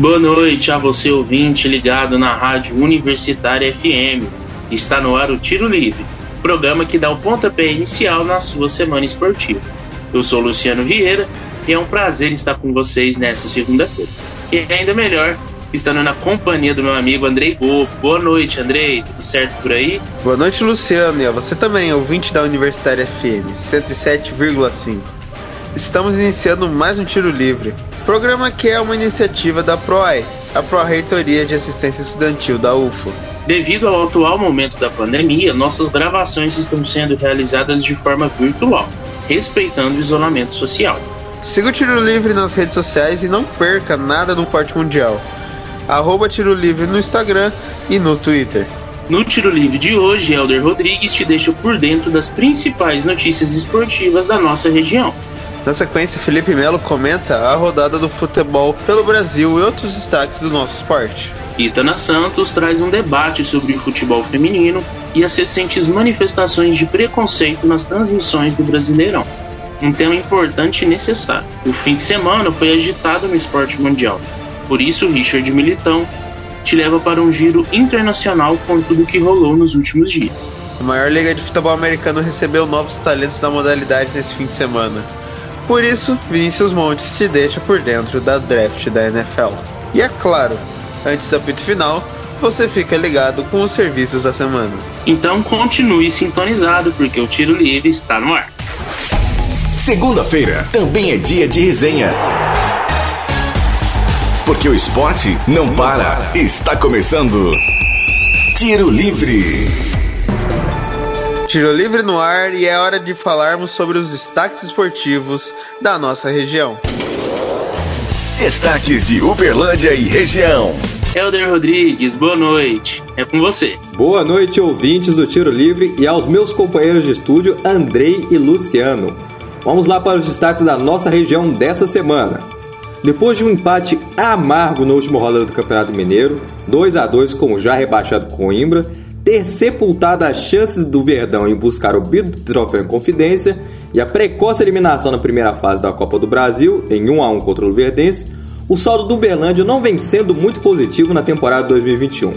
Boa noite a você ouvinte ligado na Rádio Universitária FM. Está no ar o Tiro Livre, programa que dá o pontapé inicial na sua semana esportiva. Eu sou Luciano Vieira e é um prazer estar com vocês nesta segunda-feira. E ainda melhor, estando na companhia do meu amigo Andrei Bobo. Boa noite, Andrei. Tudo certo por aí? Boa noite, Luciano. E você também, ouvinte da Universitária FM 107,5. Estamos iniciando mais um Tiro Livre, programa que é uma iniciativa da PROAI, a Pró-Reitoria de Assistência Estudantil da UFO. Devido ao atual momento da pandemia, nossas gravações estão sendo realizadas de forma virtual, respeitando o isolamento social. Siga o Tiro Livre nas redes sociais e não perca nada no Porte Mundial. Arroba Tiro Livre no Instagram e no Twitter. No Tiro Livre de hoje, Elder Rodrigues te deixa por dentro das principais notícias esportivas da nossa região. Na sequência, Felipe Melo comenta a rodada do futebol pelo Brasil e outros destaques do nosso esporte. Itana Santos traz um debate sobre o futebol feminino e as recentes manifestações de preconceito nas transmissões do Brasileirão. Um tema importante e necessário. O fim de semana foi agitado no esporte mundial. Por isso, Richard Militão te leva para um giro internacional com tudo o que rolou nos últimos dias. A maior liga de futebol americano recebeu novos talentos da modalidade nesse fim de semana. Por isso, Vinícius Montes te deixa por dentro da draft da NFL. E é claro, antes do apito final, você fica ligado com os serviços da semana. Então continue sintonizado porque o Tiro Livre está no ar. Segunda-feira também é dia de resenha. Porque o esporte não para. Está começando. Tiro Livre. Tiro Livre no ar e é hora de falarmos sobre os destaques esportivos da nossa região. Destaques de Uberlândia e região. Helder Rodrigues, boa noite. É com você. Boa noite, ouvintes do Tiro Livre e aos meus companheiros de estúdio Andrei e Luciano. Vamos lá para os destaques da nossa região dessa semana. Depois de um empate amargo na última rodada do Campeonato Mineiro, 2 a 2 com o já rebaixado Coimbra, ter sepultado as chances do Verdão em buscar o troféu em confidência e a precoce eliminação na primeira fase da Copa do Brasil, em 1 a 1 contra o Luverdense, o saldo do Berlândia não vem sendo muito positivo na temporada 2021.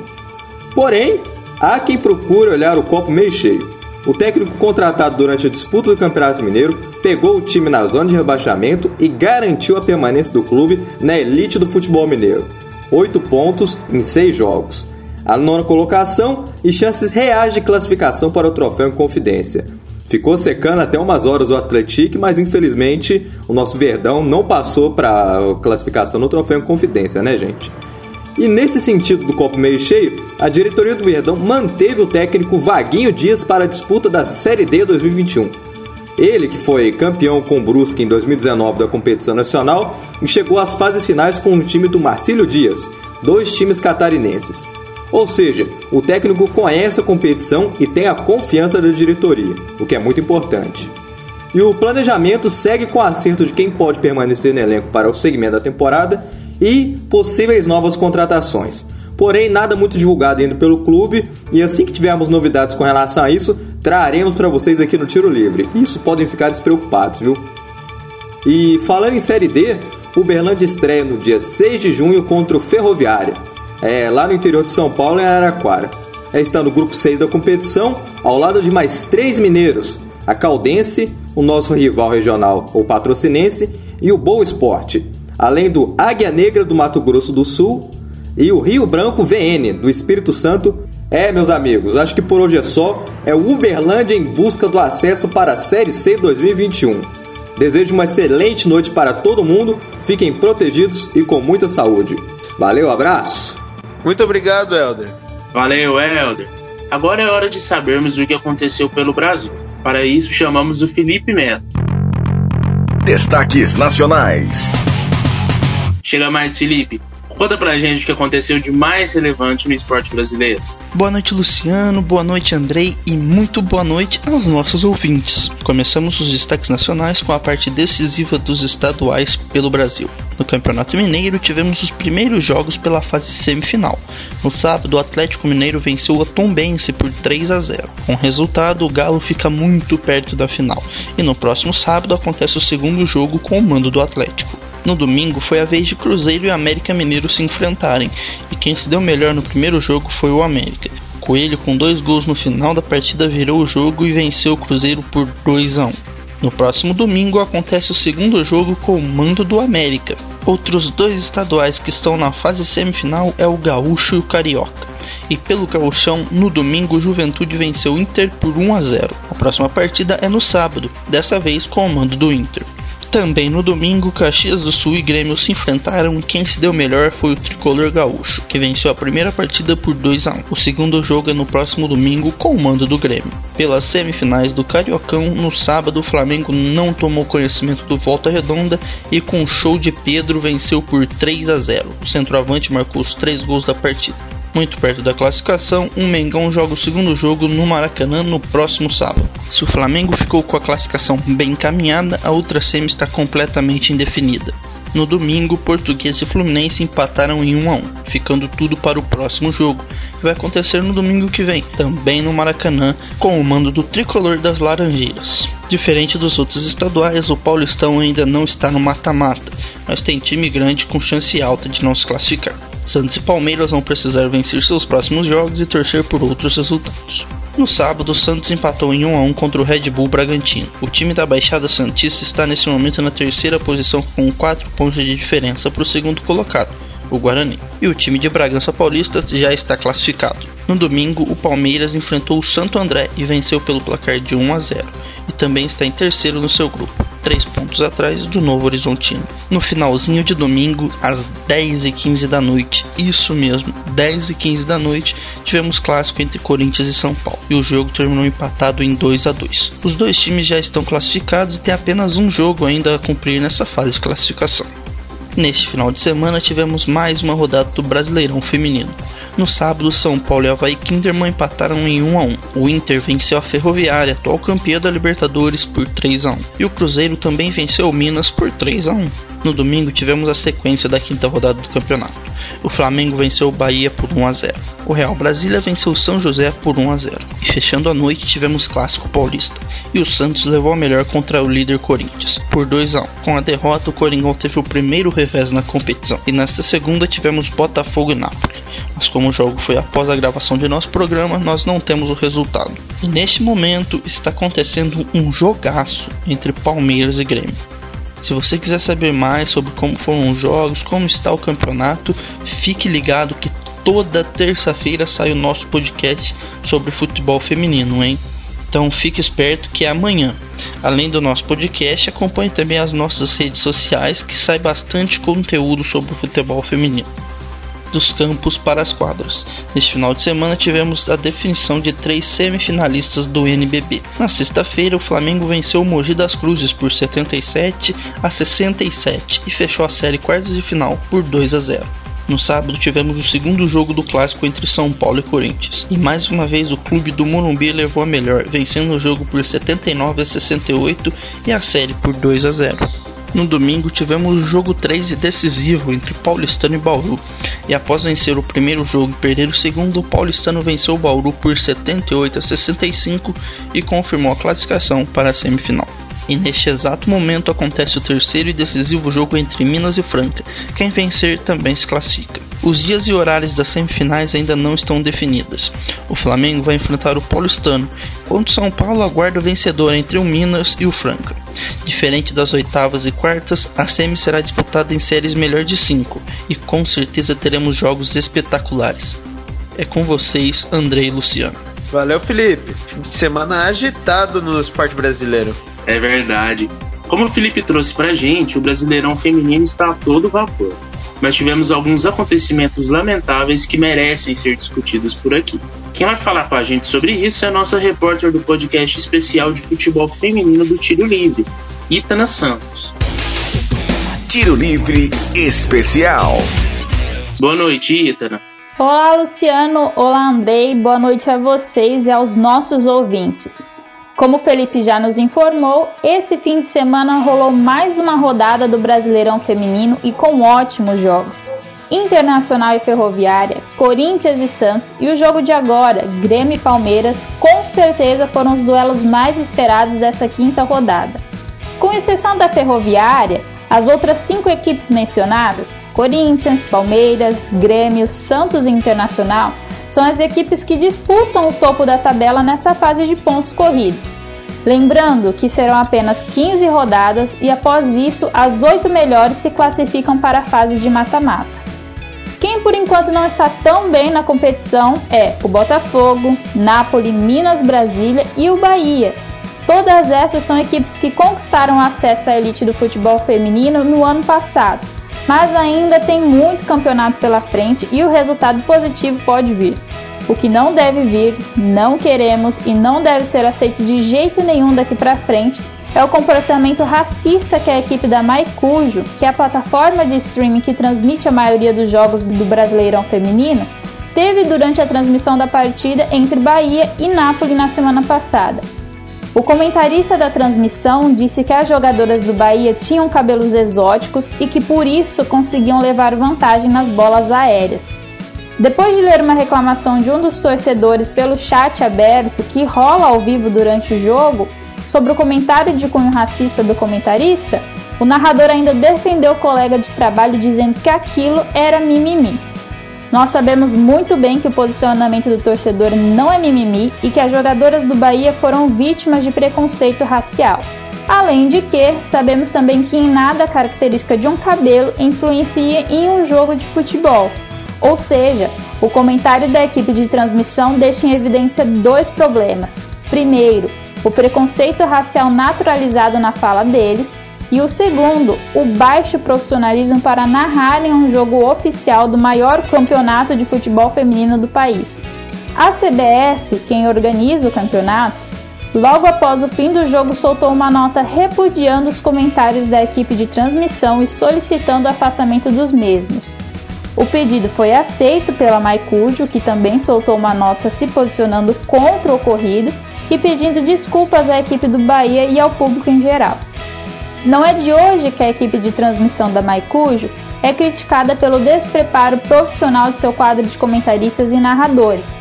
Porém, há quem procure olhar o copo meio cheio. O técnico contratado durante a disputa do Campeonato Mineiro pegou o time na zona de rebaixamento e garantiu a permanência do clube na elite do futebol mineiro. Oito pontos em seis jogos. A nona colocação e chances reais de classificação para o troféu em confidência. Ficou secando até umas horas o Atlético, mas infelizmente o nosso Verdão não passou para classificação no troféu em confidência, né, gente? E nesse sentido do copo meio cheio, a diretoria do Verdão manteve o técnico Vaguinho Dias para a disputa da Série D 2021. Ele, que foi campeão com o Brusque em 2019 da competição nacional, chegou às fases finais com o time do Marcílio Dias, dois times catarinenses. Ou seja, o técnico conhece a competição e tem a confiança da diretoria, o que é muito importante. E o planejamento segue com o acerto de quem pode permanecer no elenco para o segmento da temporada e possíveis novas contratações. Porém, nada muito divulgado ainda pelo clube, e assim que tivermos novidades com relação a isso, traremos para vocês aqui no Tiro Livre. Isso podem ficar despreocupados, viu? E falando em Série D, o Berlândia estreia no dia 6 de junho contra o Ferroviária, é, lá no interior de São Paulo, em Araraquara. É, está no grupo 6 da competição, ao lado de mais três mineiros, a Caldense, o nosso rival regional, o Patrocinense, e o Boa Esporte além do Águia Negra do Mato Grosso do Sul e o Rio Branco VN do Espírito Santo. É, meus amigos, acho que por hoje é só. É o Uberlândia em busca do acesso para a Série C 2021. Desejo uma excelente noite para todo mundo. Fiquem protegidos e com muita saúde. Valeu, abraço. Muito obrigado, Helder. Valeu, Helder. Agora é hora de sabermos o que aconteceu pelo Brasil. Para isso, chamamos o Felipe Melo. Destaques Nacionais. Chega mais, Felipe. Conta pra gente o que aconteceu de mais relevante no esporte brasileiro. Boa noite, Luciano. Boa noite, Andrei. E muito boa noite aos nossos ouvintes. Começamos os destaques nacionais com a parte decisiva dos estaduais pelo Brasil. No Campeonato Mineiro, tivemos os primeiros jogos pela fase semifinal. No sábado, o Atlético Mineiro venceu a Tombense por 3 a 0. Com o resultado, o Galo fica muito perto da final. E no próximo sábado acontece o segundo jogo com o mando do Atlético. No domingo foi a vez de Cruzeiro e América Mineiro se enfrentarem, e quem se deu melhor no primeiro jogo foi o América. Coelho, com dois gols no final da partida, virou o jogo e venceu o Cruzeiro por 2 a 1. No próximo domingo acontece o segundo jogo com o mando do América. Outros dois estaduais que estão na fase semifinal é o Gaúcho e o Carioca. E pelo Gauchão, no domingo, Juventude venceu o Inter por 1 a 0. A próxima partida é no sábado, dessa vez com o mando do Inter. Também no domingo, Caxias do Sul e Grêmio se enfrentaram e quem se deu melhor foi o tricolor gaúcho, que venceu a primeira partida por 2 a 1. O segundo jogo é no próximo domingo com o mando do Grêmio. Pelas semifinais do Cariocão, no sábado o Flamengo não tomou conhecimento do Volta Redonda e com o show de Pedro venceu por 3 a 0. O centroavante marcou os três gols da partida. Muito perto da classificação, o Mengão joga o segundo jogo no Maracanã no próximo sábado. Se o Flamengo ficou com a classificação bem encaminhada, a outra semi está completamente indefinida. No domingo, Português e Fluminense empataram em 1 a 1, ficando tudo para o próximo jogo, que vai acontecer no domingo que vem, também no Maracanã, com o mando do tricolor das Laranjeiras. Diferente dos outros estaduais, o Paulistão ainda não está no mata-mata, mas tem time grande com chance alta de não se classificar. Santos e Palmeiras vão precisar vencer seus próximos jogos e torcer por outros resultados. No sábado, o Santos empatou em 1 a 1 contra o Red Bull Bragantino. O time da Baixada Santista está nesse momento na terceira posição com 4 pontos de diferença para o segundo colocado, o Guarani. E o time de Bragança Paulista já está classificado. No domingo, o Palmeiras enfrentou o Santo André e venceu pelo placar de 1 a 0 e também está em terceiro no seu grupo, três pontos atrás do Novo Horizontino. No finalzinho de domingo, às 10h15 da noite, isso mesmo, 10h15 da noite, tivemos clássico entre Corinthians e São Paulo, e o jogo terminou empatado em 2 a 2 Os dois times já estão classificados e tem apenas um jogo ainda a cumprir nessa fase de classificação. Neste final de semana tivemos mais uma rodada do Brasileirão Feminino. No sábado, São Paulo e Havaí Kinderman empataram em 1 a 1. O Inter venceu a Ferroviária, atual campeã da Libertadores, por 3 a 1. E o Cruzeiro também venceu o Minas por 3 a 1. No domingo tivemos a sequência da quinta rodada do campeonato. O Flamengo venceu o Bahia por 1 a 0. O Real Brasília venceu o São José por 1 a 0. E fechando a noite tivemos clássico paulista. E o Santos levou a melhor contra o líder Corinthians por 2 a 1. Com a derrota, o Coringão teve o primeiro revés na competição. E nesta segunda tivemos Botafogo e Nápoles mas como o jogo foi após a gravação de nosso programa, nós não temos o resultado. E neste momento está acontecendo um jogaço entre Palmeiras e Grêmio. Se você quiser saber mais sobre como foram os jogos, como está o campeonato, fique ligado que toda terça-feira sai o nosso podcast sobre futebol feminino, hein? Então fique esperto que é amanhã. Além do nosso podcast, acompanhe também as nossas redes sociais que sai bastante conteúdo sobre o futebol feminino dos campos para as quadras. Neste final de semana tivemos a definição de três semifinalistas do NBB. Na sexta-feira, o Flamengo venceu o Mogi das Cruzes por 77 a 67 e fechou a série quartas de final por 2 a 0. No sábado tivemos o segundo jogo do clássico entre São Paulo e Corinthians. E mais uma vez o clube do Morumbi levou a melhor, vencendo o jogo por 79 a 68 e a série por 2 a 0. No domingo tivemos o jogo 3 decisivo entre Paulistano e Bauru. E após vencer o primeiro jogo e perder o segundo, o Paulistano venceu o Bauru por 78 a 65 e confirmou a classificação para a semifinal. E neste exato momento acontece o terceiro e decisivo jogo entre Minas e Franca. Quem vencer também se classifica. Os dias e horários das semifinais ainda não estão definidos. O Flamengo vai enfrentar o Paulistano, enquanto São Paulo aguarda o vencedor entre o Minas e o Franca. Diferente das oitavas e quartas, a semi será disputada em séries melhor de 5 e com certeza teremos jogos espetaculares. É com vocês, André e Luciano. Valeu, Felipe. Fim de semana agitado no esporte brasileiro. É verdade. Como o Felipe trouxe pra gente, o Brasileirão Feminino está a todo vapor. Mas tivemos alguns acontecimentos lamentáveis que merecem ser discutidos por aqui. Quem vai falar com a gente sobre isso é a nossa repórter do podcast especial de futebol feminino do Tiro Livre, Itana Santos. Tiro Livre Especial. Boa noite, Itana. Olá, Luciano. Olá, Andrei. Boa noite a vocês e aos nossos ouvintes. Como o Felipe já nos informou, esse fim de semana rolou mais uma rodada do Brasileirão Feminino e com ótimos jogos. Internacional e Ferroviária, Corinthians e Santos e o jogo de agora, Grêmio e Palmeiras, com certeza foram os duelos mais esperados dessa quinta rodada. Com exceção da Ferroviária, As outras cinco equipes mencionadas, Corinthians, Palmeiras, Grêmio, Santos e Internacional, são as equipes que disputam o topo da tabela nessa fase de pontos corridos. Lembrando que serão apenas 15 rodadas e após isso as oito melhores se classificam para a fase de mata-mata. Quem por enquanto não está tão bem na competição é o Botafogo, Napoli, Minas Brasília e o Bahia. Todas essas são equipes que conquistaram acesso à elite do futebol feminino no ano passado, mas ainda tem muito campeonato pela frente e o resultado positivo pode vir. O que não deve vir, não queremos e não deve ser aceito de jeito nenhum daqui para frente é o comportamento racista que a equipe da Maicujo, que é a plataforma de streaming que transmite a maioria dos jogos do Brasileirão Feminino, teve durante a transmissão da partida entre Bahia e Nápoles na semana passada. O comentarista da transmissão disse que as jogadoras do Bahia tinham cabelos exóticos e que por isso conseguiam levar vantagem nas bolas aéreas. Depois de ler uma reclamação de um dos torcedores pelo chat aberto que rola ao vivo durante o jogo sobre o comentário de cunho racista do comentarista, o narrador ainda defendeu o colega de trabalho dizendo que aquilo era mimimi. Nós sabemos muito bem que o posicionamento do torcedor não é mimimi e que as jogadoras do Bahia foram vítimas de preconceito racial. Além de que, sabemos também que em nada a característica de um cabelo influencia em um jogo de futebol. Ou seja, o comentário da equipe de transmissão deixa em evidência dois problemas. Primeiro, o preconceito racial naturalizado na fala deles, e o segundo, o baixo profissionalismo para narrarem um jogo oficial do maior campeonato de futebol feminino do país. A CBF, quem organiza o campeonato, logo após o fim do jogo soltou uma nota repudiando os comentários da equipe de transmissão e solicitando o afastamento dos mesmos. O pedido foi aceito pela Maicujo, que também soltou uma nota se posicionando contra o ocorrido e pedindo desculpas à equipe do Bahia e ao público em geral. Não é de hoje que a equipe de transmissão da Maicujo é criticada pelo despreparo profissional de seu quadro de comentaristas e narradores.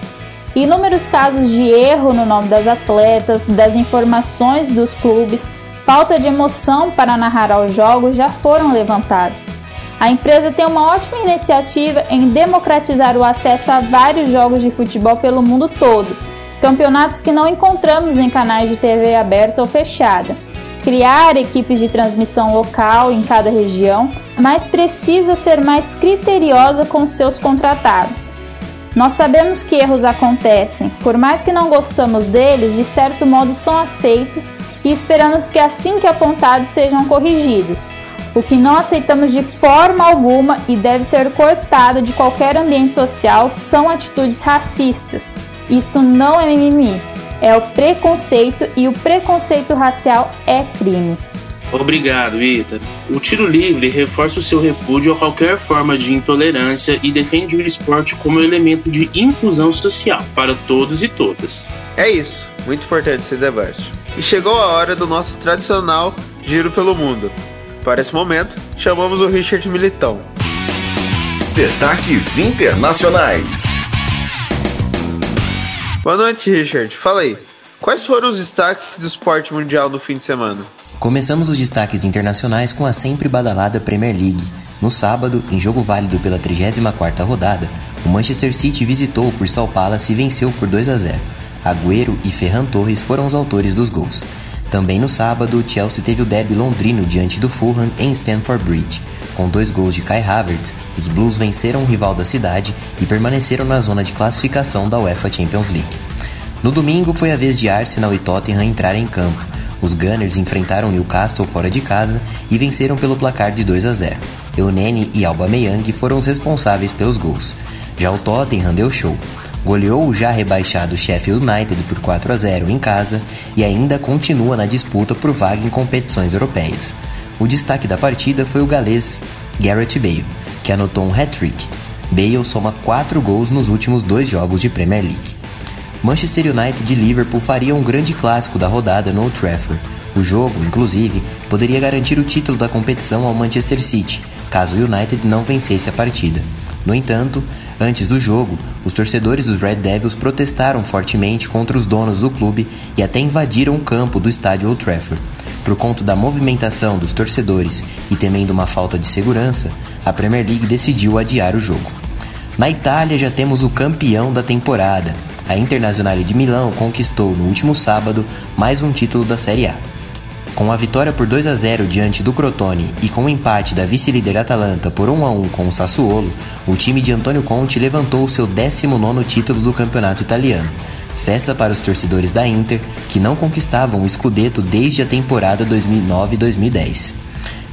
Inúmeros casos de erro no nome das atletas, das informações dos clubes, falta de emoção para narrar os jogos já foram levantados. A empresa tem uma ótima iniciativa em democratizar o acesso a vários jogos de futebol pelo mundo todo, campeonatos que não encontramos em canais de TV aberta ou fechada criar equipes de transmissão local em cada região, mas precisa ser mais criteriosa com seus contratados. Nós sabemos que erros acontecem, por mais que não gostamos deles, de certo modo são aceitos e esperamos que assim que apontados sejam corrigidos. O que não aceitamos de forma alguma e deve ser cortado de qualquer ambiente social são atitudes racistas. Isso não é mimimi é o preconceito e o preconceito racial é crime. Obrigado, Ita. O tiro livre reforça o seu repúdio a qualquer forma de intolerância e defende o esporte como elemento de inclusão social para todos e todas. É isso, muito importante esse debate. E chegou a hora do nosso tradicional giro pelo mundo. Para esse momento, chamamos o Richard Militão. Destaques internacionais. Boa noite, Richard. Fala aí. Quais foram os destaques do esporte mundial no fim de semana? Começamos os destaques internacionais com a sempre badalada Premier League. No sábado, em jogo válido pela 34ª rodada, o Manchester City visitou o Crystal Palace e venceu por 2 a 0. Agüero e Ferran Torres foram os autores dos gols. Também no sábado, o Chelsea teve o derby londrino diante do Fulham em Stamford Bridge. Com dois gols de Kai Havertz, os Blues venceram o rival da cidade e permaneceram na zona de classificação da UEFA Champions League. No domingo foi a vez de Arsenal e Tottenham entrar em campo. Os Gunners enfrentaram Newcastle fora de casa e venceram pelo placar de 2 a 0. Eunene e Aubameyang foram os responsáveis pelos gols. Já o Tottenham deu show. Goleou o já rebaixado Sheffield United por 4 a 0 em casa e ainda continua na disputa por vaga em competições europeias. O destaque da partida foi o galês Gareth Bale, que anotou um hat-trick. Bale soma 4 gols nos últimos dois jogos de Premier League. Manchester United e Liverpool fariam um grande clássico da rodada no Old Trafford. O jogo, inclusive, poderia garantir o título da competição ao Manchester City, caso o United não vencesse a partida. No entanto, antes do jogo, os torcedores dos Red Devils protestaram fortemente contra os donos do clube e até invadiram o campo do estádio Old Trafford. Por conta da movimentação dos torcedores e temendo uma falta de segurança, a Premier League decidiu adiar o jogo. Na Itália já temos o campeão da temporada. A Internazionale de Milão conquistou no último sábado mais um título da Série A. Com a vitória por 2 a 0 diante do Crotone e com o empate da vice-líder Atalanta por 1 a 1 com o Sassuolo, o time de Antônio Conte levantou seu 19º título do campeonato italiano. Festa para os torcedores da Inter, que não conquistavam o Scudetto desde a temporada 2009-2010.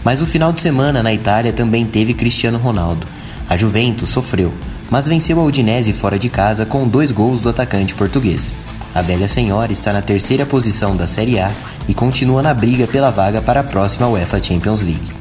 Mas o final de semana na Itália também teve Cristiano Ronaldo. A Juventus sofreu, mas venceu a Udinese fora de casa com dois gols do atacante português. A velha senhora está na terceira posição da Série A e continua na briga pela vaga para a próxima UEFA Champions League.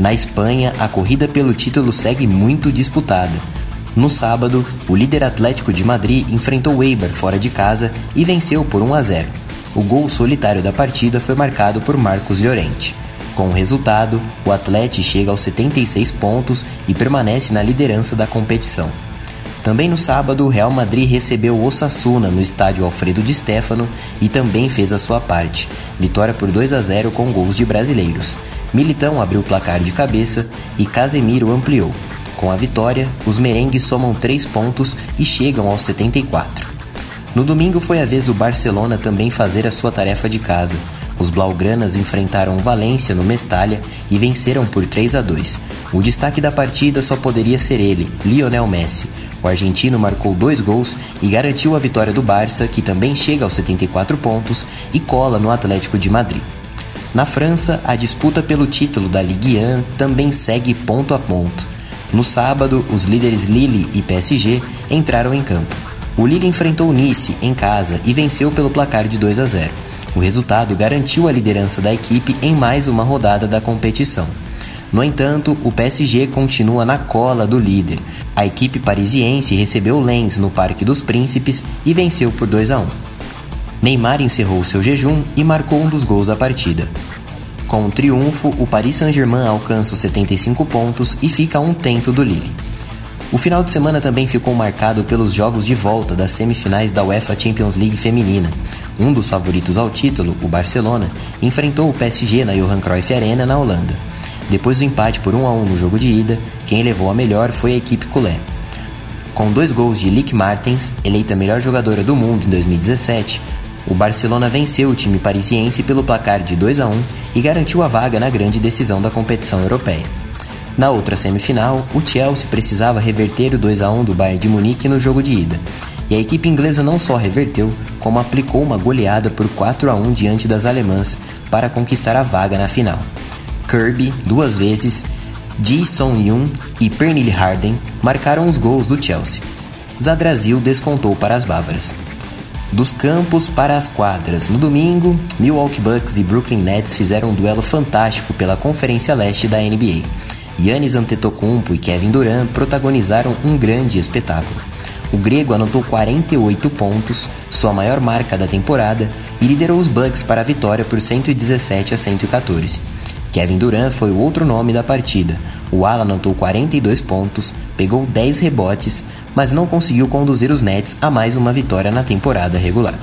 Na Espanha, a corrida pelo título segue muito disputada. No sábado, o líder Atlético de Madrid enfrentou o Eibar fora de casa e venceu por 1 a 0. O gol solitário da partida foi marcado por Marcos Llorente. Com o resultado, o Atlético chega aos 76 pontos e permanece na liderança da competição. Também no sábado, o Real Madrid recebeu o Osasuna no estádio Alfredo Di Stefano e também fez a sua parte. Vitória por 2 a 0 com gols de brasileiros. Militão abriu o placar de cabeça e Casemiro ampliou. Com a vitória, os merengues somam 3 pontos e chegam aos 74. No domingo foi a vez do Barcelona também fazer a sua tarefa de casa. Os Blaugranas enfrentaram o Valência no Mestalha e venceram por 3 a 2. O destaque da partida só poderia ser ele, Lionel Messi. O argentino marcou dois gols e garantiu a vitória do Barça, que também chega aos 74 pontos e cola no Atlético de Madrid. Na França, a disputa pelo título da Ligue 1 também segue ponto a ponto. No sábado, os líderes Lille e PSG entraram em campo. O Lille enfrentou o Nice em casa e venceu pelo placar de 2 a 0. O resultado garantiu a liderança da equipe em mais uma rodada da competição. No entanto, o PSG continua na cola do líder. A equipe parisiense recebeu Lens no Parque dos Príncipes e venceu por 2 a 1. Neymar encerrou seu jejum e marcou um dos gols da partida. Com o triunfo, o Paris Saint-Germain alcança os 75 pontos e fica a um tento do Lille. O final de semana também ficou marcado pelos jogos de volta das semifinais da UEFA Champions League feminina. Um dos favoritos ao título, o Barcelona, enfrentou o PSG na Johan Cruyff Arena na Holanda. Depois do empate por 1 a 1 no jogo de ida, quem levou a melhor foi a equipe culé. Com dois gols de Lick Martens, eleita melhor jogadora do mundo em 2017, o Barcelona venceu o time parisiense pelo placar de 2 a 1 e garantiu a vaga na grande decisão da competição europeia. Na outra semifinal, o Chelsea precisava reverter o 2 a 1 do Bayern de Munique no jogo de ida. E a equipe inglesa não só reverteu, como aplicou uma goleada por 4 a 1 diante das alemãs para conquistar a vaga na final. Kirby, duas vezes, Ji Song-yun e Pernille Harden marcaram os gols do Chelsea. Zadrazil descontou para as bávaras. Dos campos para as quadras. No domingo, Milwaukee Bucks e Brooklyn Nets fizeram um duelo fantástico pela Conferência Leste da NBA. Yannis Antetokounmpo e Kevin Durant protagonizaram um grande espetáculo. O grego anotou 48 pontos, sua maior marca da temporada, e liderou os Bucks para a vitória por 117 a 114. Kevin Durant foi o outro nome da partida. O ala anotou 42 pontos, pegou 10 rebotes, mas não conseguiu conduzir os Nets a mais uma vitória na temporada regular.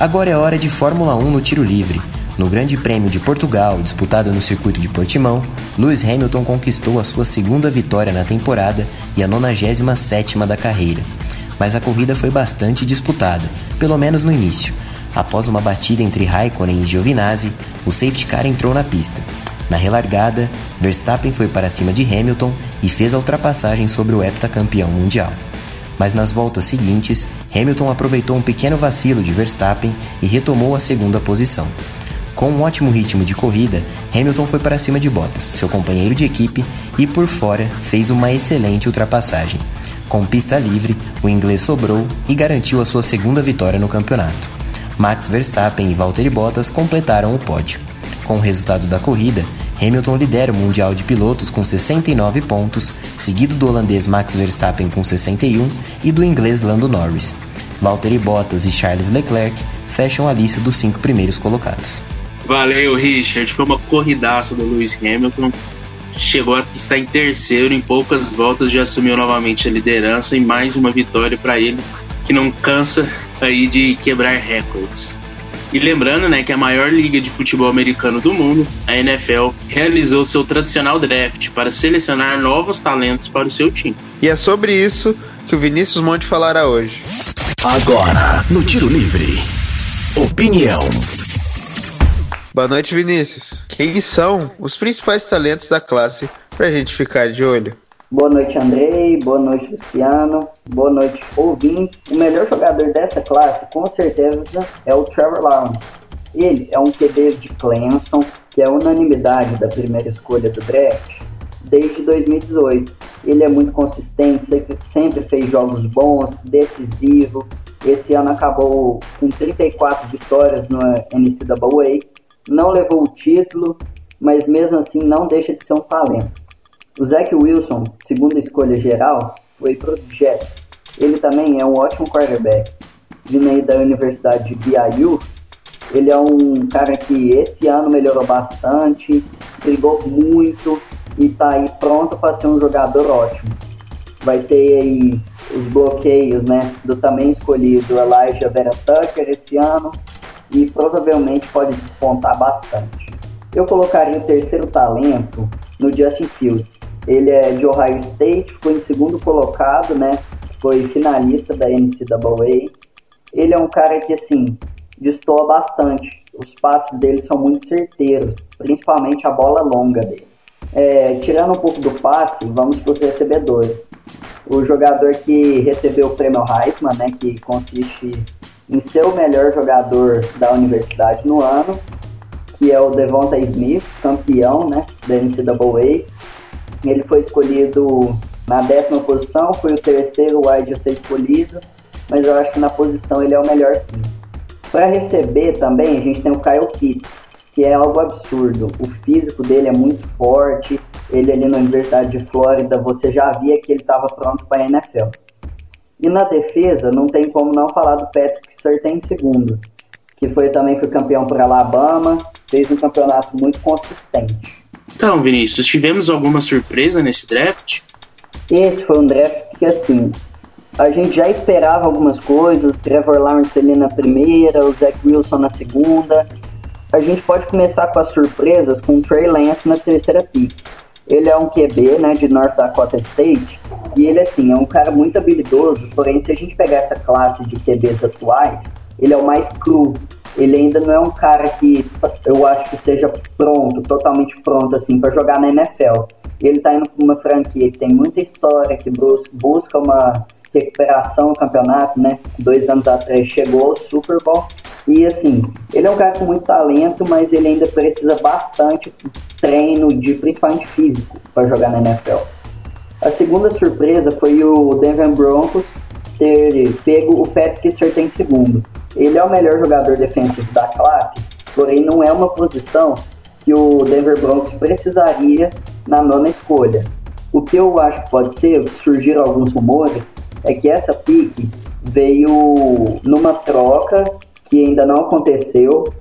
Agora é hora de Fórmula 1 no tiro livre. No Grande Prêmio de Portugal, disputado no circuito de Portimão, Lewis Hamilton conquistou a sua segunda vitória na temporada e a 97ª da carreira. Mas a corrida foi bastante disputada, pelo menos no início. Após uma batida entre Raikkonen e Giovinazzi, o safety car entrou na pista. Na relargada, Verstappen foi para cima de Hamilton e fez a ultrapassagem sobre o heptacampeão mundial. Mas nas voltas seguintes, Hamilton aproveitou um pequeno vacilo de Verstappen e retomou a segunda posição. Com um ótimo ritmo de corrida, Hamilton foi para cima de Bottas, seu companheiro de equipe, e por fora fez uma excelente ultrapassagem. Com pista livre, o inglês sobrou e garantiu a sua segunda vitória no campeonato. Max Verstappen e Valtteri Bottas completaram o pódio. Com o resultado da corrida, Hamilton lidera o Mundial de Pilotos com 69 pontos, seguido do holandês Max Verstappen com 61 e do inglês Lando Norris. Valtteri Bottas e Charles Leclerc fecham a lista dos cinco primeiros colocados. Valeu, Richard. Foi uma corridaça do Lewis Hamilton. Chegou a estar em terceiro, em poucas voltas já assumiu novamente a liderança e mais uma vitória para ele, que não cansa aí de quebrar recordes. E lembrando, né, que a maior liga de futebol americano do mundo, a NFL, realizou seu tradicional draft para selecionar novos talentos para o seu time. E é sobre isso que o Vinícius Monte falará hoje. Agora, no Tiro Livre. Opinião. Boa noite, Vinícius. Quem são os principais talentos da classe para a gente ficar de olho? Boa noite, Andrei. Boa noite, Luciano. Boa noite, ouvintes. O melhor jogador dessa classe, com certeza, é o Trevor Lawrence. Ele é um QB de Clemson, que é unanimidade da primeira escolha do draft desde 2018. Ele é muito consistente, sempre fez jogos bons, decisivo. Esse ano acabou com 34 vitórias no NCAA. Não levou o título, mas mesmo assim não deixa de ser um talento. O Zach Wilson, segunda escolha geral, foi para o Jets. Ele também é um ótimo quarterback. Vindo aí da Universidade de BYU, ele é um cara que esse ano melhorou bastante, brigou muito e está aí pronto para ser um jogador ótimo. Vai ter aí os bloqueios né, do também escolhido Elijah Vera Tucker esse ano e provavelmente pode despontar bastante. Eu colocaria o terceiro talento no Justin Fields. Ele é de Ohio State, foi em segundo colocado, né? Foi finalista da NCAA. Ele é um cara que, assim, destoa bastante. Os passes dele são muito certeiros, principalmente a bola longa dele. É, tirando um pouco do passe, vamos para os recebedores. O jogador que recebeu o prêmio Heisman, né, que consiste em ser o melhor jogador da universidade no ano, que é o Devonta Smith, campeão né, da NCAA. Ele foi escolhido na décima posição, foi o terceiro wide a ser escolhido, mas eu acho que na posição ele é o melhor sim. Para receber também, a gente tem o Kyle Pitts, que é algo absurdo. O físico dele é muito forte, ele ali na Universidade de Flórida, você já via que ele estava pronto para a NFL. E na defesa, não tem como não falar do Patrick Surtain segundo, que foi também foi campeão por Alabama, fez um campeonato muito consistente. Então, Vinícius, tivemos alguma surpresa nesse draft? Esse foi um draft que, assim, a gente já esperava algumas coisas, Trevor Lawrence ali na primeira, o Zach Wilson na segunda. A gente pode começar com as surpresas com o Trey Lance na terceira pick. Ele é um QB, né, de North Dakota State, e ele, assim, é um cara muito habilidoso, porém, se a gente pegar essa classe de QBs atuais, ele é o mais cru, ele ainda não é um cara que eu acho que esteja pronto, totalmente pronto assim para jogar na NFL. Ele está indo para uma franquia que tem muita história, que busca uma recuperação no campeonato, né? Dois anos atrás chegou ao Super Bowl e assim, ele é um cara com muito talento, mas ele ainda precisa bastante treino, de principalmente físico, para jogar na NFL. A segunda surpresa foi o Denver Broncos ter pego o Patrick em segundo. Ele é o melhor jogador defensivo da classe, porém não é uma posição que o Denver Broncos precisaria na nona escolha. O que eu acho que pode ser, surgiram alguns rumores, é que essa pique veio numa troca que ainda não aconteceu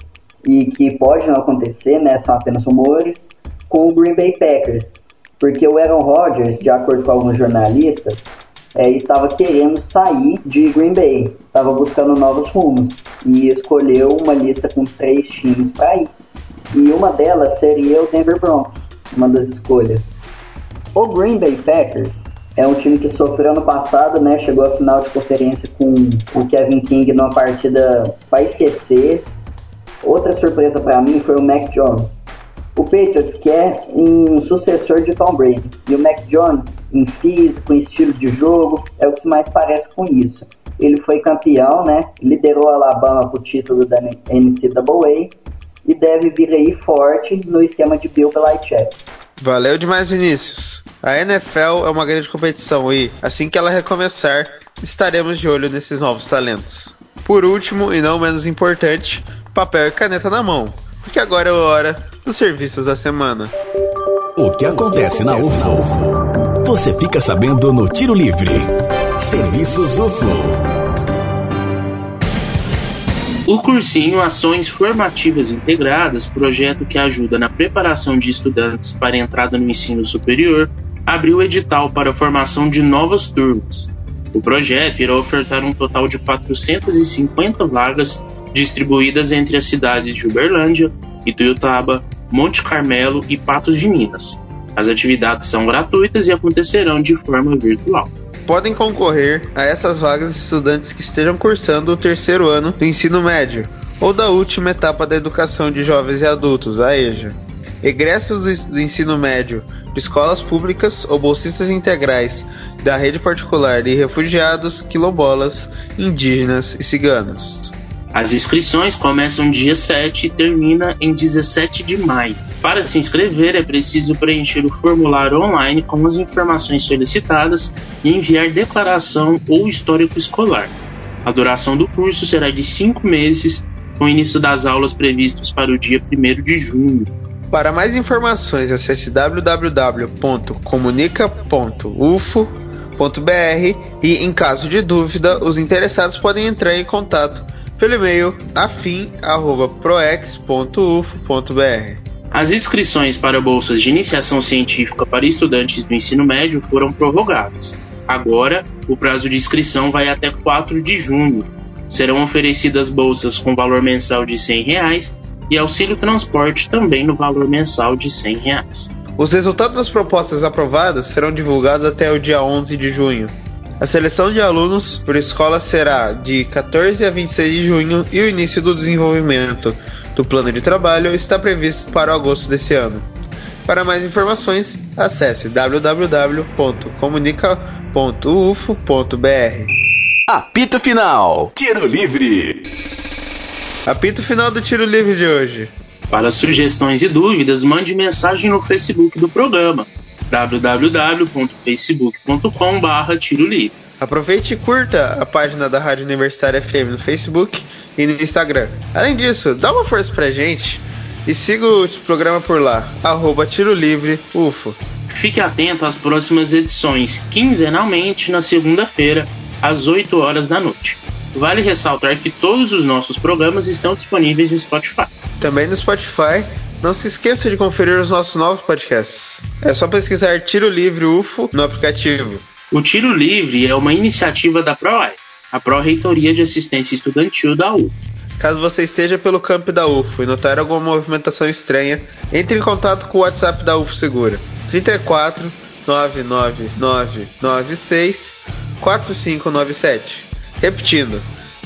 e que pode não acontecer, né, são apenas rumores, com o Green Bay Packers. Porque o Aaron Rodgers, de acordo com alguns jornalistas, é, estava querendo sair de Green Bay, estava buscando novos rumos e escolheu uma lista com três times para ir. E uma delas seria o Denver Broncos, uma das escolhas. O Green Bay Packers é um time que sofreu no passado, né? Chegou à final de conferência com o Kevin King numa partida para esquecer. Outra surpresa para mim foi o Mac Jones. O Patriots quer um sucessor de Tom Brady e o Mac Jones, em físico, em estilo de jogo, é o que mais parece com isso. Ele foi campeão, né? Liderou a Alabama para o título da NCAA e deve vir aí forte no esquema de Bill Belichick. Valeu demais, Vinícius. A NFL é uma grande competição e, assim que ela recomeçar, estaremos de olho nesses novos talentos. Por último, e não menos importante, papel e caneta na mão, porque agora é a hora dos serviços da semana. O que acontece na UFO? Você fica sabendo no Tiro Livre. Serviços UFO. O cursinho Ações Formativas Integradas, projeto que ajuda na preparação de estudantes para a entrada no ensino superior, abriu edital para a formação de novas turmas. O projeto irá ofertar um total de 450 vagas distribuídas entre as cidades de Uberlândia, Ituiutaba, Monte Carmelo e Patos de Minas. As atividades são gratuitas e acontecerão de forma virtual. Podem concorrer a essas vagas estudantes que estejam cursando o terceiro ano do ensino médio ou da última etapa da educação de jovens e adultos, a EJA. Egressos do ensino médio de escolas públicas ou bolsistas integrais da rede particular e refugiados, quilombolas, indígenas e ciganos. As inscrições começam dia 7 e termina em 17 de maio. Para se inscrever é preciso preencher o formulário online com as informações solicitadas e enviar declaração ou histórico escolar. A duração do curso será de 5 meses, com início das aulas previstos para o dia 1 de junho. Para mais informações, acesse www.comunica.ufo.br e, em caso de dúvida, os interessados podem entrar em contato pelo e-mail afim@proex.ufo.br. As inscrições para bolsas de iniciação científica para estudantes do ensino médio foram prorrogadas. Agora, o prazo de inscrição vai até 4 de junho. Serão oferecidas bolsas com valor mensal de 100 reais e auxílio transporte também no valor mensal de 100 reais. Os resultados das propostas aprovadas serão divulgados até o dia 11 de junho. A seleção de alunos por escola será de 14 a 26 de junho e o início do desenvolvimento do plano de trabalho está previsto para agosto desse ano. Para mais informações, acesse www.comunica.ufo.br. Apito Final Tiro Livre Apito final do Tiro Livre de hoje. Para sugestões e dúvidas, mande mensagem no Facebook do programa www.facebook.com.br Tiro Livre. Aproveite e curta a página da Rádio Universitária FM no Facebook e no Instagram. Além disso, dá uma força pra gente e siga o programa por lá, arroba Tiro Livre UFO. Fique atento às próximas edições, quinzenalmente na segunda-feira, às 8 horas da noite. Vale ressaltar que todos os nossos programas estão disponíveis no Spotify. Também no Spotify não se esqueça de conferir os nossos novos podcasts. É só pesquisar Tiro Livre UFO no aplicativo. O Tiro Livre é uma iniciativa da PROAI, a Pró-Reitoria de Assistência Estudantil da UFO. Caso você esteja pelo campo da UFO e notar alguma movimentação estranha, entre em contato com o WhatsApp da UFO Segura. 34 99996 4597. Repetindo,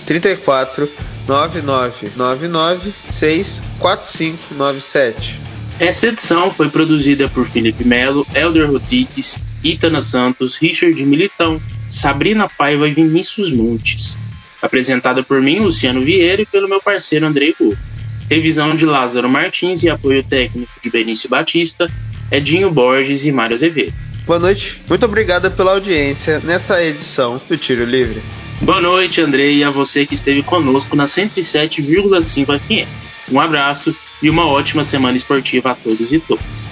34 999964597. Essa edição foi produzida por Felipe Melo, Elder Rodrigues, Itana Santos, Richard Militão, Sabrina Paiva e Vinícius Montes. Apresentada por mim, Luciano Vieira, e pelo meu parceiro Andrei Gu. Revisão de Lázaro Martins e apoio técnico de Benício Batista, Edinho Borges e Mário Azevedo. Boa noite, muito obrigada pela audiência nessa edição do Tiro Livre. Boa noite, Andrei, e a você que esteve conosco na 107,5 FM. Um abraço e uma ótima semana esportiva a todos e todas.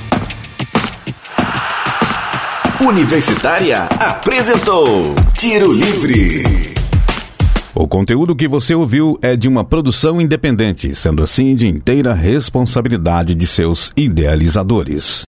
Universitária apresentou Tiro Livre. O conteúdo que você ouviu é de uma produção independente, sendo assim de inteira responsabilidade de seus idealizadores.